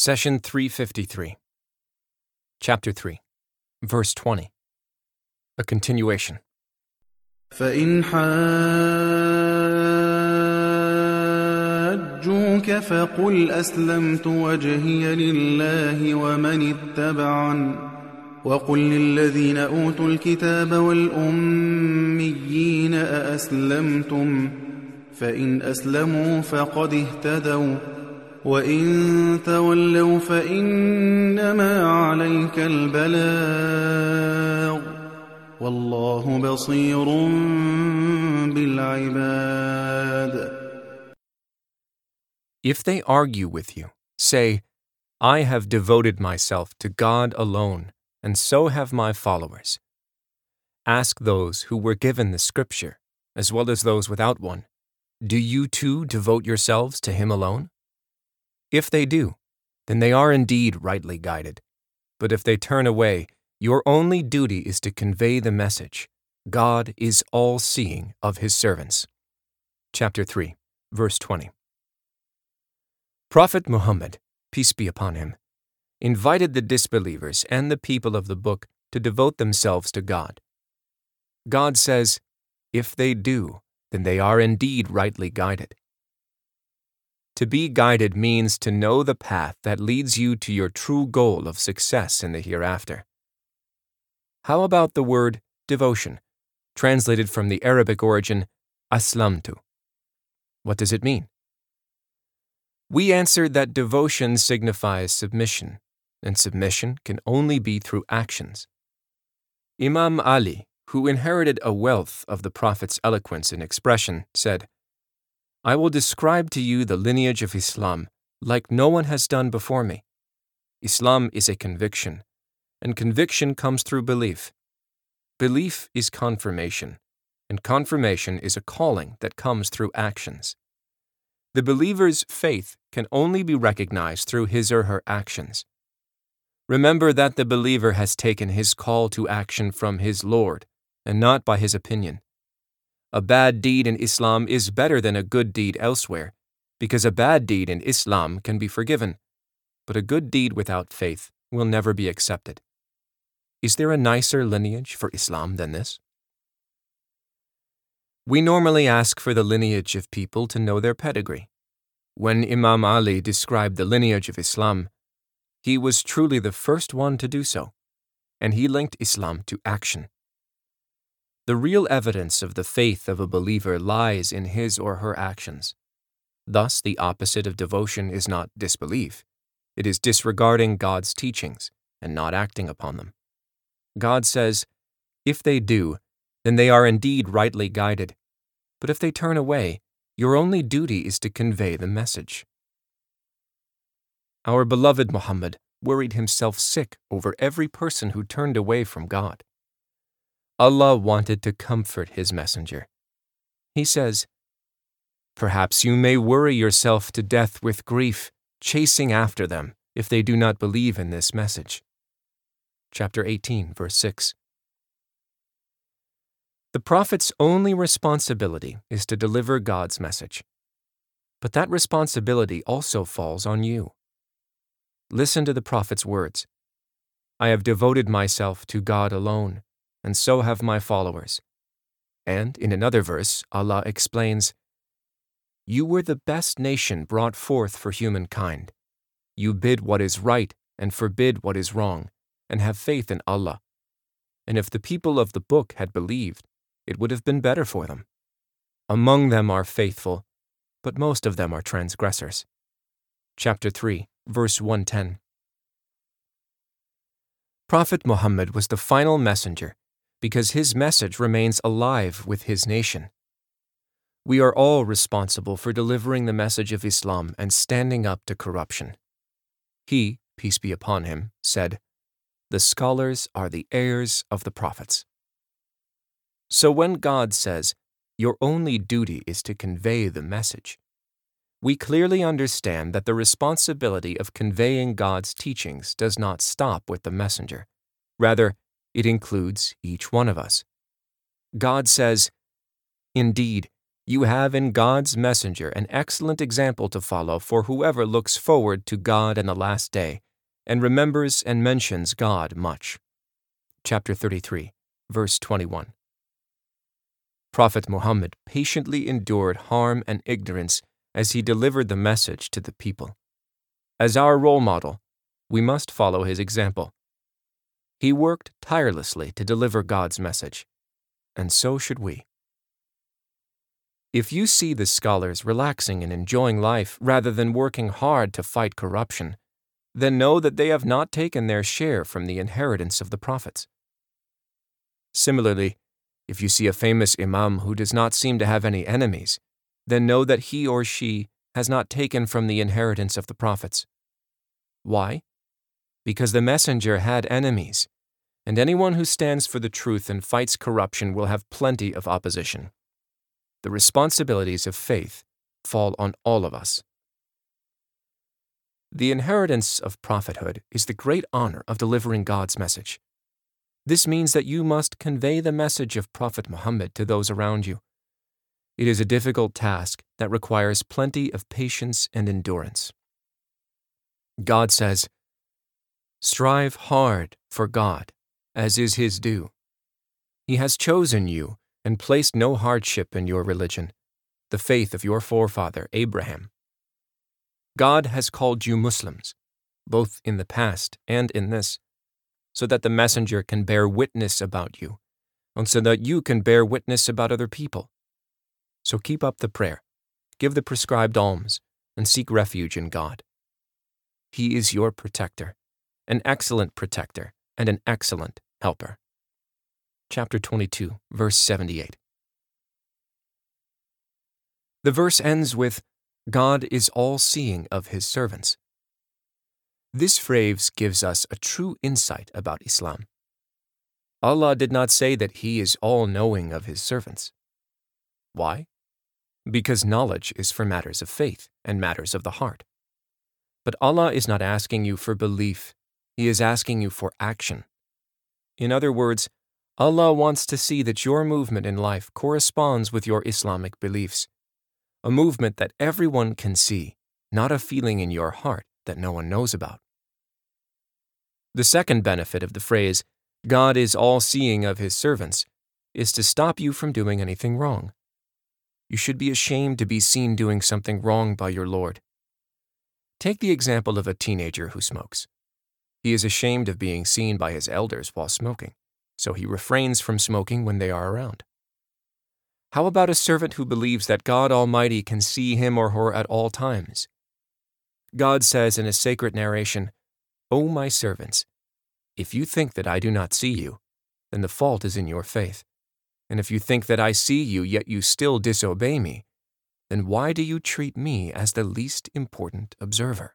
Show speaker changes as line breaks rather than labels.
Session 353. Chapter 3, Verse 20. A continuation.
فإن حاجوك فقل أسلمت وجهي لله ومن اتبعن وقل للذين أوتوا الكتاب والأميين أأسلمتم فإن أسلموا فقد اهتدوا وإن تولوا فإنما عليك البلاغ والله بصير بالعباد
If they argue with you, say, I have devoted myself to God alone, and so have my followers. Ask those who were given the Scripture, as well as those without one, Do you too devote yourselves to Him alone? If they do, then they are indeed rightly guided. But if they turn away, your only duty is to convey the message God is all seeing of His servants. Chapter 3, verse 20. Prophet Muhammad, peace be upon him, invited the disbelievers and the people of the book to devote themselves to God. God says, If they do, then they are indeed rightly guided. To be guided means to know the path that leads you to your true goal of success in the hereafter. How about the word devotion, translated from the Arabic origin aslamtu? What does it mean? We answered that devotion signifies submission, and submission can only be through actions. Imam Ali, who inherited a wealth of the Prophet's eloquence and expression, said, I will describe to you the lineage of Islam like no one has done before me. Islam is a conviction, and conviction comes through belief. Belief is confirmation, and confirmation is a calling that comes through actions. The believer's faith can only be recognized through his or her actions. Remember that the believer has taken his call to action from his Lord, and not by his opinion. A bad deed in Islam is better than a good deed elsewhere, because a bad deed in Islam can be forgiven, but a good deed without faith will never be accepted. Is there a nicer lineage for Islam than this? We normally ask for the lineage of people to know their pedigree. When Imam Ali described the lineage of Islam, he was truly the first one to do so, and he linked Islam to action. The real evidence of the faith of a believer lies in his or her actions. Thus, the opposite of devotion is not disbelief, it is disregarding God's teachings and not acting upon them. God says, If they do, then they are indeed rightly guided. But if they turn away, your only duty is to convey the message. Our beloved Muhammad worried himself sick over every person who turned away from God. Allah wanted to comfort his messenger. He says, Perhaps you may worry yourself to death with grief, chasing after them if they do not believe in this message. Chapter 18, verse 6. The prophet's only responsibility is to deliver God's message. But that responsibility also falls on you. Listen to the prophet's words I have devoted myself to God alone, and so have my followers. And in another verse, Allah explains You were the best nation brought forth for humankind. You bid what is right and forbid what is wrong, and have faith in Allah. And if the people of the book had believed, it would have been better for them. Among them are faithful, but most of them are transgressors. Chapter 3, verse 110. Prophet Muhammad was the final messenger because his message remains alive with his nation. We are all responsible for delivering the message of Islam and standing up to corruption. He, peace be upon him, said, The scholars are the heirs of the prophets. So when God says, Your only duty is to convey the message, we clearly understand that the responsibility of conveying God's teachings does not stop with the messenger. Rather, it includes each one of us. God says, Indeed, You have in God's messenger an excellent example to follow for whoever looks forward to God and the last day, and remembers and mentions God much. Chapter 33, verse 21. Prophet Muhammad patiently endured harm and ignorance as he delivered the message to the people. As our role model, we must follow his example. He worked tirelessly to deliver God's message, and so should we. If you see the scholars relaxing and enjoying life rather than working hard to fight corruption, then know that they have not taken their share from the inheritance of the prophets. Similarly, if you see a famous imam who does not seem to have any enemies, then know that he or she has not taken from the inheritance of the prophets. Why? Because the messenger had enemies, and anyone who stands for the truth and fights corruption will have plenty of opposition. The responsibilities of faith fall on all of us. The inheritance of prophethood is the great honor of delivering God's message. This means that you must convey the message of Prophet Muhammad to those around you. It is a difficult task that requires plenty of patience and endurance. God says, Strive hard for God, as is His due. He has chosen you and placed no hardship in your religion, the faith of your forefather Abraham. God has called you Muslims, both in the past and in this, so that the messenger can bear witness about you, and so that you can bear witness about other people. So keep up the prayer, give the prescribed alms, and seek refuge in God. He is your protector, an excellent protector, and an excellent helper. Chapter 22, verse 78. The verse ends with, God is all seeing of his servants. This phrase gives us a true insight about Islam. Allah did not say that He is all knowing of His servants. Why? Because knowledge is for matters of faith and matters of the heart. But Allah is not asking you for belief, He is asking you for action. In other words, Allah wants to see that your movement in life corresponds with your Islamic beliefs, a movement that everyone can see, not a feeling in your heart that no one knows about. The second benefit of the phrase, God is all seeing of his servants, is to stop you from doing anything wrong. You should be ashamed to be seen doing something wrong by your Lord. Take the example of a teenager who smokes. He is ashamed of being seen by his elders while smoking, so he refrains from smoking when they are around. How about a servant who believes that God Almighty can see him or her at all times? God says in a sacred narration, O my servants, if you think that I do not see you, then the fault is in your faith. And if you think that I see you, yet you still disobey me, then why do you treat me as the least important observer?